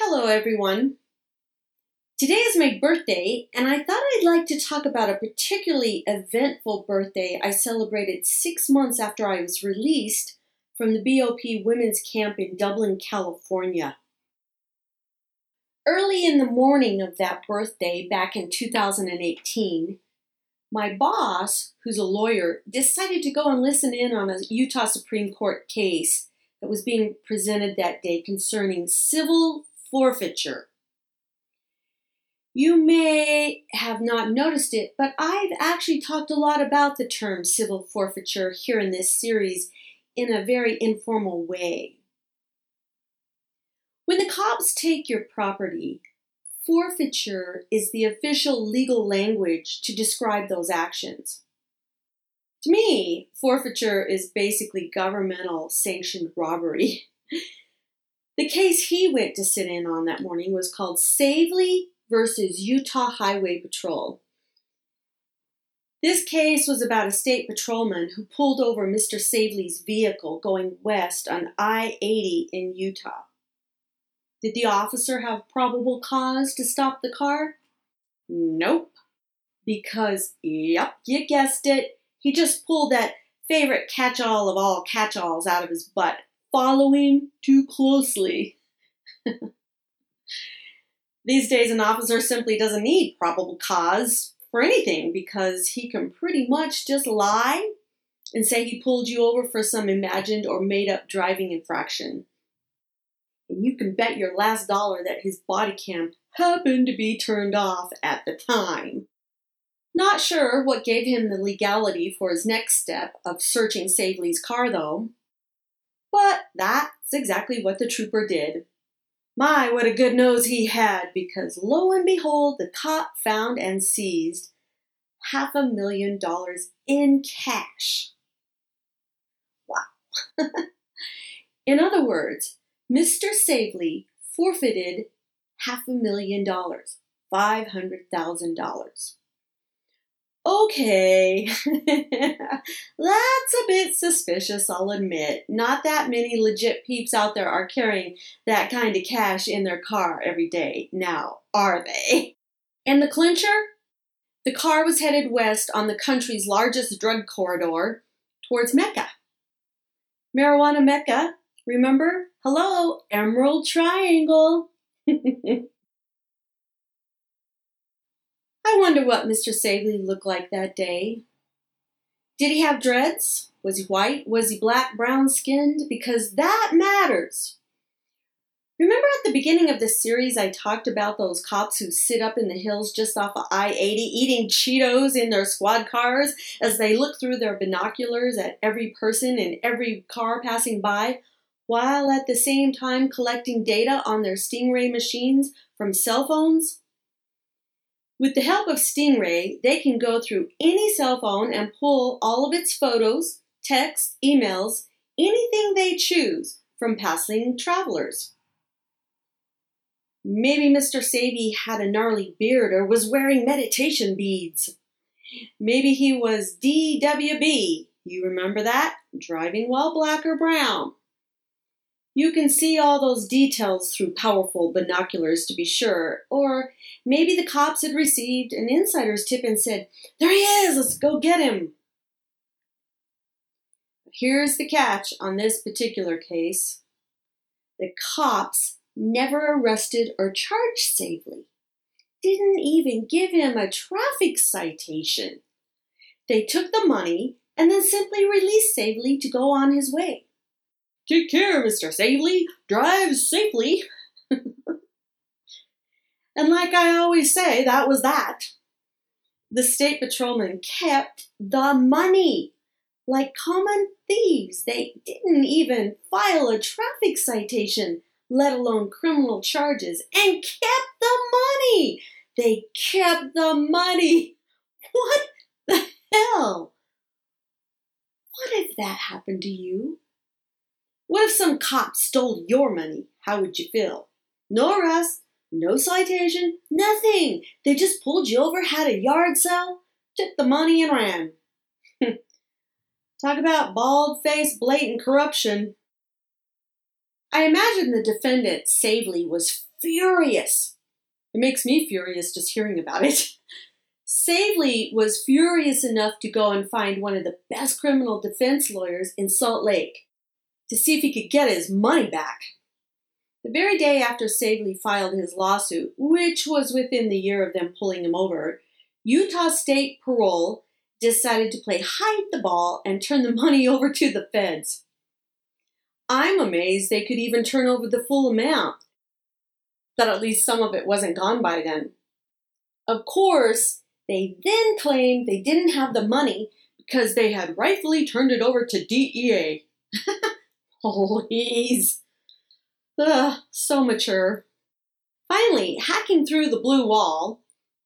Hello, everyone. Today is my birthday, and I thought I'd like to talk about a particularly eventful birthday I celebrated six months after I was released from the BOP Women's Camp in Dublin, California. Early in the morning of that birthday, back in 2018, my boss, who's a lawyer, decided to go and listen in on a Utah Supreme Court case that was being presented that day concerning civil forfeiture. You may have not noticed it, but I've actually talked a lot about the term civil forfeiture here in this series in a very informal way. When the cops take your property, forfeiture is the official legal language to describe those actions. To me, forfeiture is basically governmental sanctioned robbery. The case he went to sit in on that morning was called Savely versus Utah Highway Patrol. This case was about a state patrolman who pulled over Mr. Savely's vehicle going west on I 80 in Utah. Did the officer have probable cause to stop the car? Nope. Because, yep, you guessed it, he just pulled that favorite catch all of all catch alls out of his butt following too closely. These days, an officer simply doesn't need probable cause for anything because he can pretty much just lie and say he pulled you over for some imagined or made up driving infraction. And you can bet your last dollar that his body cam happened to be turned off at the time. Not sure what gave him the legality for his next step of searching Savely's car, though. But that's exactly what the trooper did. My, what a good nose he had, because lo and behold, the cop found and seized half a million dollars in cash. Wow. in other words, Mr. Savely forfeited half a million dollars, $500,000. Okay, that's a bit suspicious, I'll admit. Not that many legit peeps out there are carrying that kind of cash in their car every day now, are they? And the clincher? The car was headed west on the country's largest drug corridor towards Mecca. Marijuana Mecca, remember? Hello, Emerald Triangle. I wonder what Mr. Savely looked like that day. Did he have dreads? Was he white? Was he black, brown skinned? Because that matters. Remember at the beginning of this series, I talked about those cops who sit up in the hills just off of I 80 eating Cheetos in their squad cars as they look through their binoculars at every person in every car passing by, while at the same time collecting data on their Stingray machines from cell phones? With the help of Stingray, they can go through any cell phone and pull all of its photos, texts, emails, anything they choose from passing travelers. Maybe Mr. Savely had a gnarly beard or was wearing meditation beads. Maybe he was DWB. You remember that? Driving while black or brown. You can see all those details through powerful binoculars to be sure, or maybe the cops had received an insider's tip and said, There he is, let's go get him. Here's the catch on this particular case the cops never arrested or charged Savely, didn't even give him a traffic citation. They took the money and then simply released Savely to go on his way. Take care, Mr. Savely. Drive safely. and like I always say, that was that. The state patrolman kept the money. Like common thieves, they didn't even file a traffic citation, let alone criminal charges, and kept the money. They kept the money. What the hell? What if that happened to you? What if some cop stole your money? How would you feel? No arrest, no citation, nothing. They just pulled you over, had a yard sale, took the money, and ran. Talk about bald faced, blatant corruption. I imagine the defendant, Savely, was furious. It makes me furious just hearing about it. Savely was furious enough to go and find one of the best criminal defense lawyers in Salt Lake to see if he could get his money back. The very day after Savely filed his lawsuit, which was within the year of them pulling him over, Utah State Patrol decided to play hide the ball and turn the money over to the feds. I'm amazed they could even turn over the full amount, that at least some of it wasn't gone by then. Of course, they then claimed they didn't have the money because they had rightfully turned it over to DEA. Please. Ugh, so mature. Finally, hacking through the blue wall,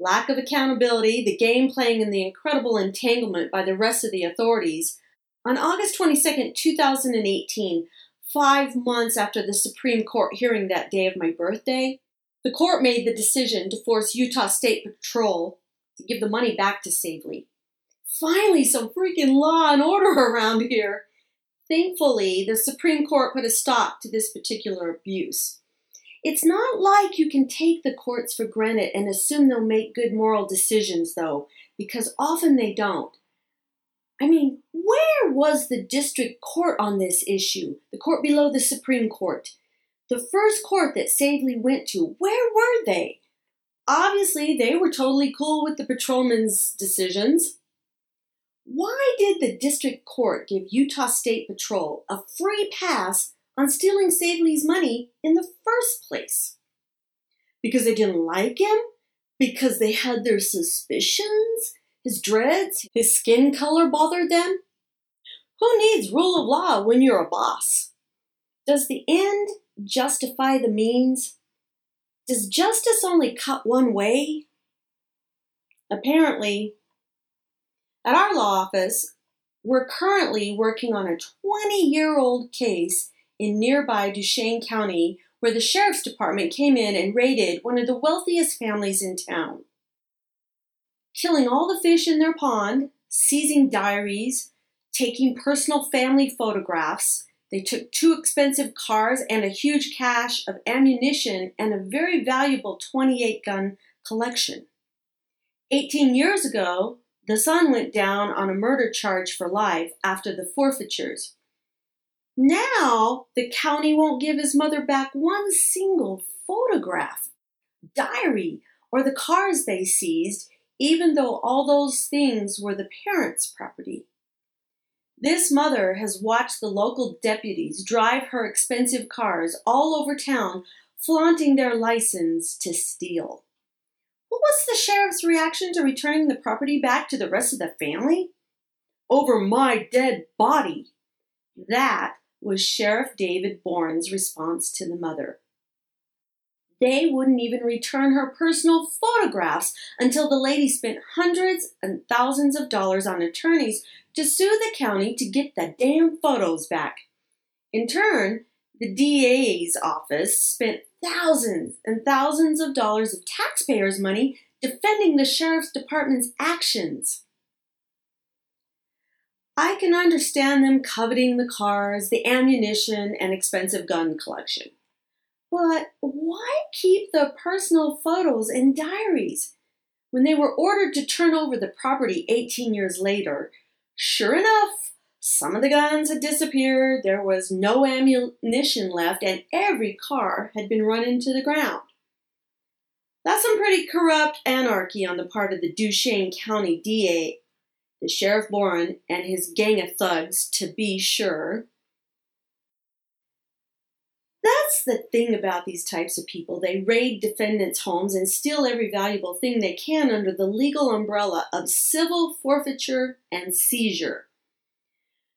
lack of accountability, the game playing and the incredible entanglement by the rest of the authorities, on August 22, 2018, five months after the Supreme Court hearing that day of my birthday, the court made the decision to force Utah State Patrol to give the money back to Savely. Finally, some freaking law and order around here. Thankfully, the Supreme Court put a stop to this particular abuse. It's not like you can take the courts for granted and assume they'll make good moral decisions, though, because often they don't. I mean, where was the district court on this issue? The court below the Supreme Court. The first court that Savely went to, where were they? Obviously, they were totally cool with the patrolman's decisions. Why did the district court give Utah State Patrol a free pass on stealing Savely's money in the first place? Because they didn't like him? Because they had their suspicions? His dreads? His skin color bothered them? Who needs rule of law when you're a boss? Does the end justify the means? Does justice only cut one way? Apparently, at our law office, we're currently working on a 20 year old case in nearby Duchesne County where the sheriff's department came in and raided one of the wealthiest families in town. Killing all the fish in their pond, seizing diaries, taking personal family photographs, they took two expensive cars and a huge cache of ammunition and a very valuable 28 gun collection. 18 years ago, the son went down on a murder charge for life after the forfeitures. Now, the county won't give his mother back one single photograph, diary, or the cars they seized, even though all those things were the parents' property. This mother has watched the local deputies drive her expensive cars all over town, flaunting their license to steal. What was the sheriff's reaction to returning the property back to the rest of the family? Over my dead body. That was Sheriff David Boren's response to the mother. They wouldn't even return her personal photographs until the lady spent hundreds and thousands of dollars on attorneys to sue the county to get the damn photos back. In turn, the DA's office spent thousands and thousands of dollars of taxpayers' money defending the sheriff's department's actions. I can understand them coveting the cars, the ammunition, and expensive gun collection. But why keep the personal photos and diaries? When they were ordered to turn over the property 18 years later, sure enough, some of the guns had disappeared, there was no ammunition left, and every car had been run into the ground. That's some pretty corrupt anarchy on the part of the Duchesne County DA, the Sheriff Boren, and his gang of thugs, to be sure. That's the thing about these types of people. They raid defendants' homes and steal every valuable thing they can under the legal umbrella of civil forfeiture and seizure.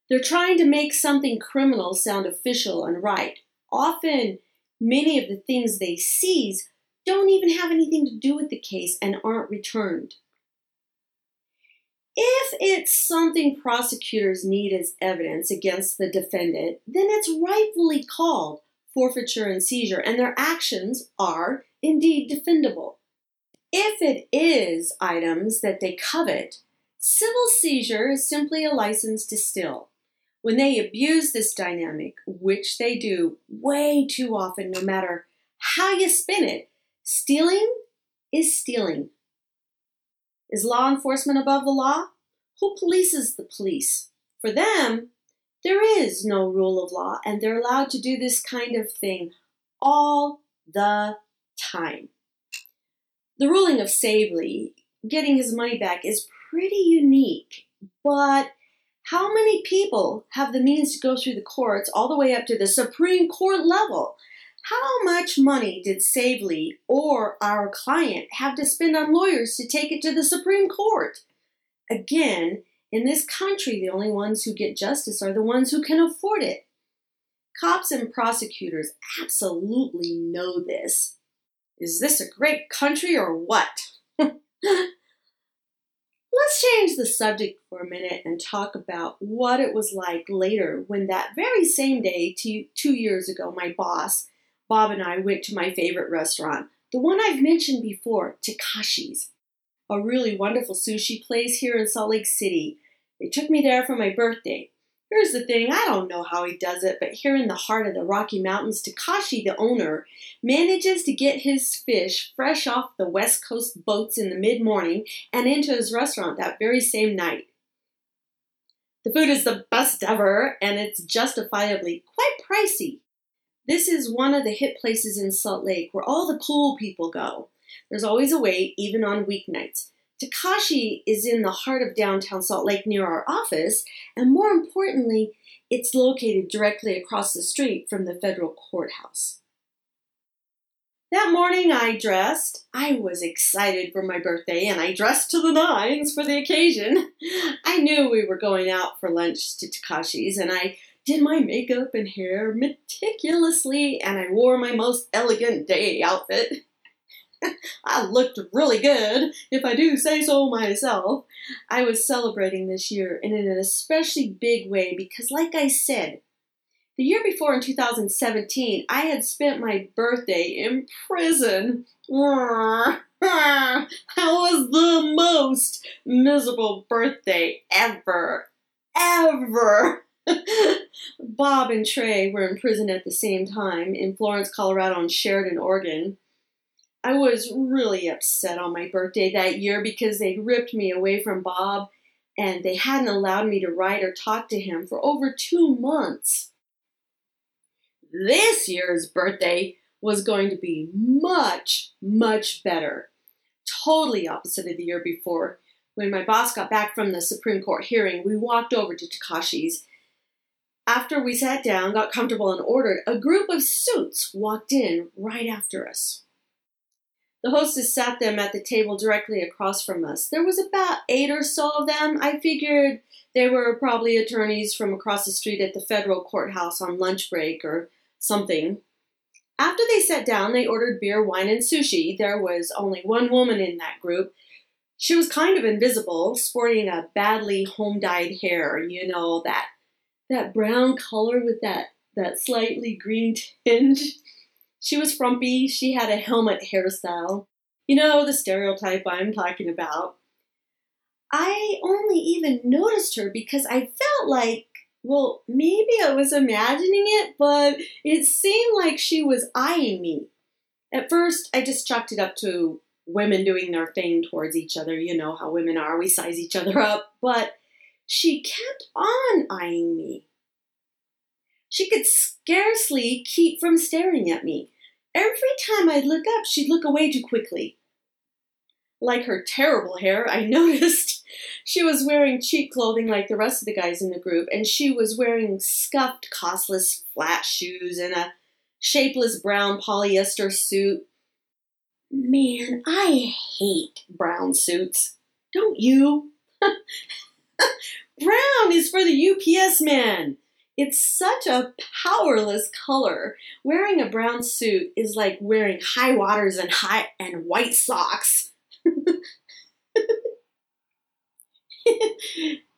They're trying to make something criminal sound official and right. Often, many of the things they seize don't even have anything to do with the case and aren't returned. If it's something prosecutors need as evidence against the defendant, then it's rightfully called forfeiture, and seizure, and their actions are indeed defendable. If it is items that they covet, civil seizure is simply a license to steal. When they abuse this dynamic, which they do way too often, no matter how you spin it, stealing is stealing. Is law enforcement above the law? Who polices the police? For them, there is no rule of law, and they're allowed to do this kind of thing all the time. The ruling of Savely, getting his money back, is pretty unique, but how many people have the means to go through the courts all the way up to the Supreme Court level? How much money did Savely or our client have to spend on lawyers to take it to the Supreme Court? Again, in this country, the only ones who get justice are the ones who can afford it. Cops and prosecutors absolutely know this. Is this a great country or what? Let's change the subject for a minute and talk about what it was like later when that very same day, two, two years ago, my boss, Bob, and I went to my favorite restaurant, the one I've mentioned before, Takashi's, a really wonderful sushi place here in Salt Lake City. They took me there for my birthday. Here's the thing I don't know how he does it, but here in the heart of the Rocky Mountains, Takashi, the owner, manages to get his fish fresh off the West Coast boats in the mid morning and into his restaurant that very same night. The food is the best ever, and it's justifiably quite pricey. This is one of the hit places in Salt Lake where all the cool people go. There's always a wait, even on weeknights. Takashi is in the heart of downtown Salt Lake near our office, and more importantly, it's located directly across the street from the federal courthouse. That morning I dressed. I was excited for my birthday and I dressed to the nines for the occasion. I knew we were going out for lunch to Takashi's and I did my makeup and hair meticulously and I wore my most elegant day outfit. I looked really good, if I do say so myself. I was celebrating this year in an especially big way because, like I said, the year before in 2017, I had spent my birthday in prison. That was the most miserable birthday ever. Ever. Bob and Trey were in prison at the same time in Florence, Colorado, and Sheridan, Oregon. I was really upset on my birthday that year because they'd ripped me away from Bob and they hadn't allowed me to write or talk to him for over two months. This year's birthday was going to be much, much better. Totally opposite of the year before. When my boss got back from the Supreme Court hearing, we walked over to Takashi's. After we sat down, got comfortable, and ordered, a group of suits walked in right after us. The hostess sat them at the table directly across from us. There was about eight or so of them. I figured they were probably attorneys from across the street at the federal courthouse on lunch break or something. After they sat down, they ordered beer, wine, and sushi. There was only one woman in that group. She was kind of invisible, sporting a badly home dyed hair, you know, that that brown color with that that slightly green tinge. She was frumpy, she had a helmet hairstyle. You know, the stereotype I'm talking about. I only even noticed her because I felt like, well, maybe I was imagining it, but it seemed like she was eyeing me. At first, I just chalked it up to women doing their thing towards each other. You know how women are, we size each other up. But she kept on eyeing me. She could scarcely keep from staring at me. Every time I'd look up, she'd look away too quickly. Like her terrible hair, I noticed she was wearing cheap clothing like the rest of the guys in the group, and she was wearing scuffed, costless flat shoes and a shapeless brown polyester suit. Man, I hate brown suits. Don't you? brown is for the UPS man. It's such a powerless color. Wearing a brown suit is like wearing high waters and high and white socks.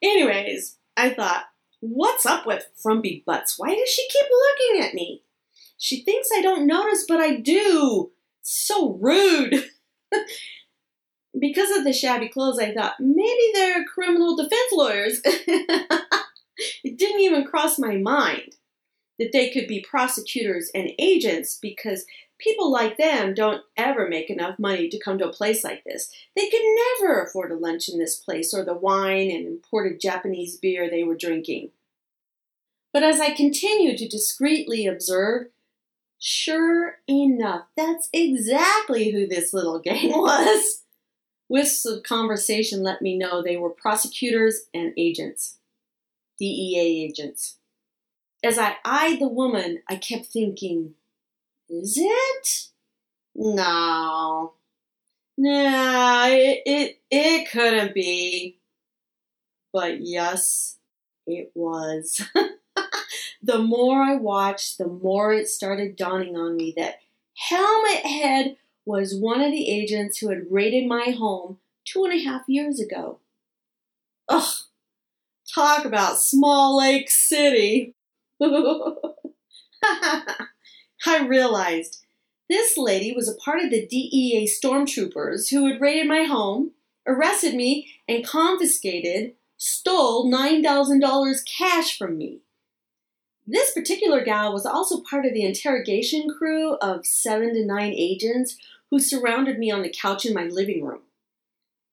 Anyways, I thought, what's up with frumpy butts? Why does she keep looking at me? She thinks I don't notice, but I do. So rude. because of the shabby clothes, I thought maybe they're criminal defense lawyers. it didn't even cross my mind. that they could be prosecutors and agents because people like them don't ever make enough money to come to a place like this. They could never afford a lunch in this place or the wine and imported Japanese beer they were drinking. But as I continued to discreetly observe, sure enough, that's exactly who this little gang was. Wisps of conversation let me know they were prosecutors and agents, DEA agents. As I eyed the woman, I kept thinking, is it? No. Nah, it, it, it couldn't be. But yes, it was. the more I watched, the more it started dawning on me that Helmet Head was one of the agents who had raided my home two and a half years ago. Ugh, talk about Small Lake City. I realized this lady was a part of the DEA stormtroopers who had raided my home, arrested me, and confiscated, stole $9,000 cash from me. This particular gal was also part of the interrogation crew of seven to nine agents who surrounded me on the couch in my living room.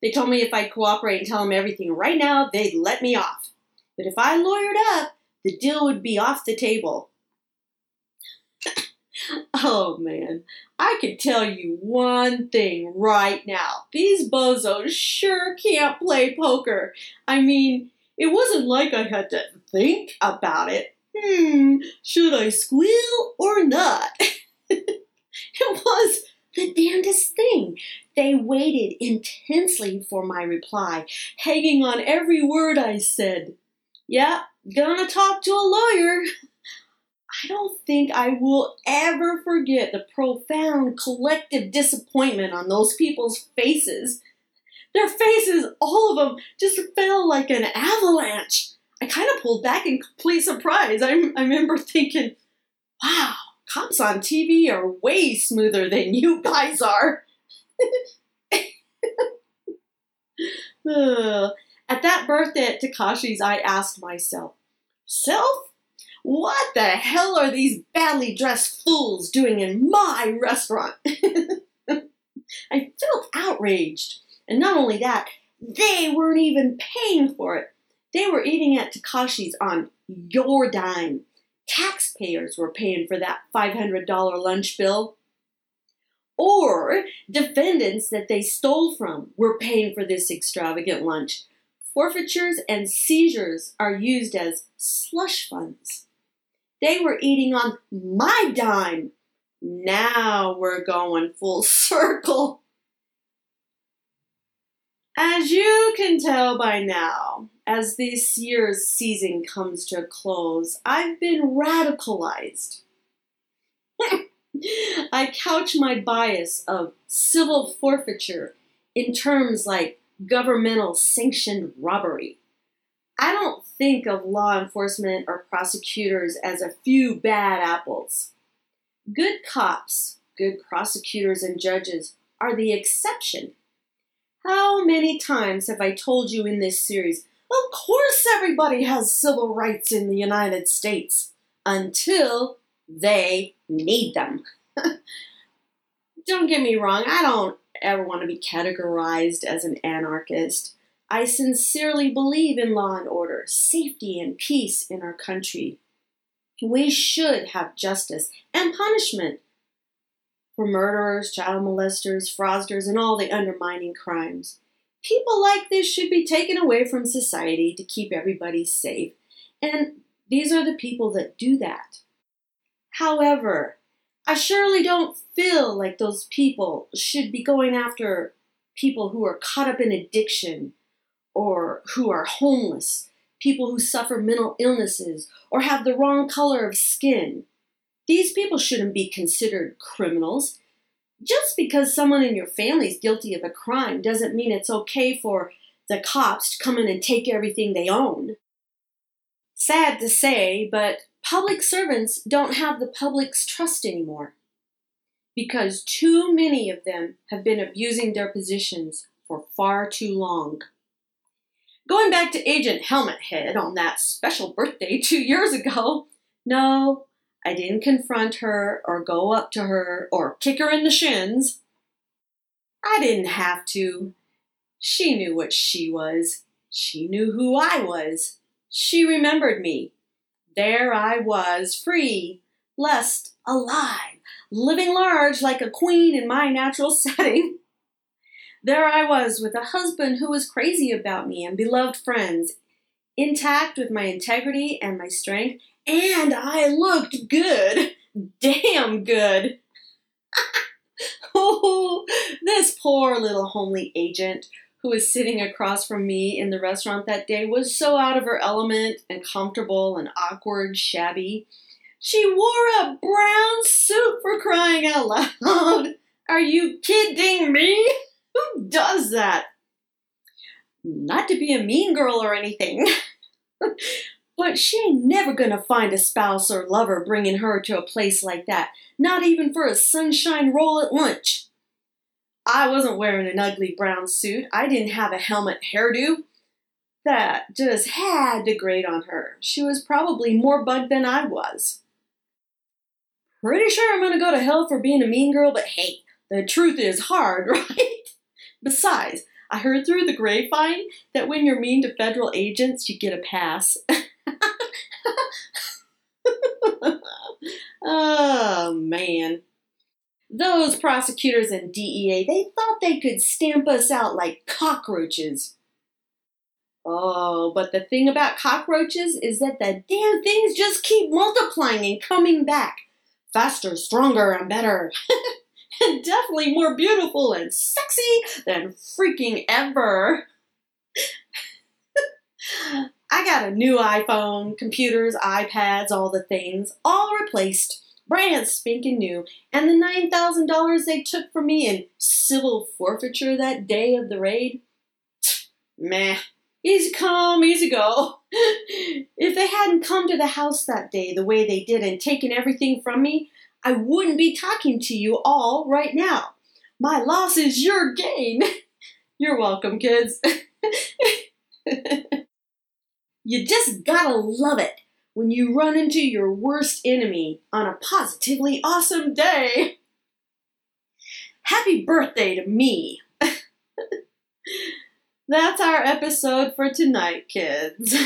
They told me if I'd cooperate and tell them everything right now, they'd let me off. But if I lawyered up, the deal would be off the table. Oh man, I can tell you one thing right now. These bozos sure can't play poker. I mean, it wasn't like I had to think about it. Hmm, should I squeal or not? it was the damnedest thing. They waited intensely for my reply, hanging on every word I said. Yeah, gonna talk to a lawyer. I don't think I will ever forget the profound collective disappointment on those people's faces. Their faces, all of them, just fell like an avalanche. I kind of pulled back in complete surprise. I, I remember thinking, wow, cops on TV are way smoother than you guys are. At that birthday at Takashi's, I asked myself, Self, what the hell are these badly dressed fools doing in my restaurant? I felt outraged. And not only that, they weren't even paying for it. They were eating at Takashi's on your dime. Taxpayers were paying for that $500 lunch bill. Or defendants that they stole from were paying for this extravagant lunch. Forfeitures and seizures are used as slush funds. They were eating on my dime. Now we're going full circle. As you can tell by now, as this year's season comes to a close, I've been radicalized. I couch my bias of civil forfeiture in terms like governmental sanctioned robbery. I don't think of law enforcement or prosecutors as a few bad apples. Good cops, good prosecutors, and judges are the exception. How many times have I told you in this series, of course everybody has civil rights in the United States until they need them. don't get me wrong, I don't ever want to be categorized as an anarchist. I sincerely believe in law and order, safety and peace in our country. We should have justice and punishment for murderers, child molesters, fraudsters, and all the undermining crimes. People like this should be taken away from society to keep everybody safe, and these are the people that do that. However, I surely don't feel like those people should be going after people who are caught up in addiction or who are homeless, people who suffer mental illnesses or have the wrong color of skin. These people shouldn't be considered criminals. Just because someone in your family is guilty of a crime doesn't mean it's okay for the cops to come in and take everything they own. Sad to say, but public servants don't have the public's trust anymore because too many of them have been abusing their positions for far too long. Going back to Agent Helmet Head on that special birthday two years ago, no, I didn't confront her or go up to her or kick her in the shins. I didn't have to. She knew what she was. She knew who I was. She remembered me. There I was, free, blessed, alive, living large like a queen in my natural setting. There I was with a husband who was crazy about me and beloved friends, intact with my integrity and my strength, and I looked good. Damn good. oh, this poor little homely agent who was sitting across from me in the restaurant that day was so out of her element and comfortable and awkward, shabby. She wore a brown suit for crying out loud. Are you kidding me? Who does that? Not to be a mean girl or anything, but she ain't never gonna find a spouse or lover bringing her to a place like that, not even for a sunshine roll at lunch. I wasn't wearing an ugly brown suit. I didn't have a helmet hairdo. That just had to grate on her. She was probably more bugged than I was. Pretty sure I'm gonna go to hell for being a mean girl, but hey, the truth is hard, right? Besides, I heard through the grapevine that when you're mean to federal agents, you get a pass. oh, man. Those prosecutors and DEA, they thought they could stamp us out like cockroaches. Oh, but the thing about cockroaches is that the damn things just keep multiplying and coming back. Faster, stronger, and better. and definitely more beautiful and sexy than freaking ever. I got a new iPhone, computers, iPads, all the things, all replaced brand spanking new, and the $9,000 they took from me in civil forfeiture that day of the raid? Meh. Easy come, easy go. if they hadn't come to the house that day the way they did and taken everything from me, I wouldn't be talking to you all right now. My loss is your gain. You're welcome, kids. you just gotta love it when you run into your worst enemy on a positively awesome day. Happy birthday to me! That's our episode for tonight, kids.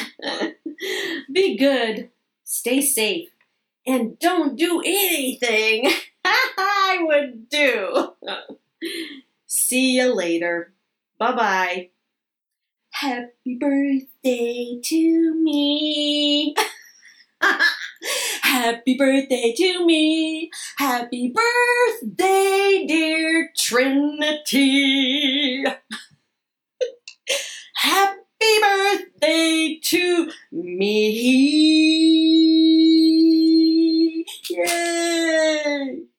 Be good, stay safe, and don't do anything I would do. See you later. Bye bye. Happy birthday to me. Happy birthday to me. Happy birthday, dear Trinity. Happy birthday to me. Yay!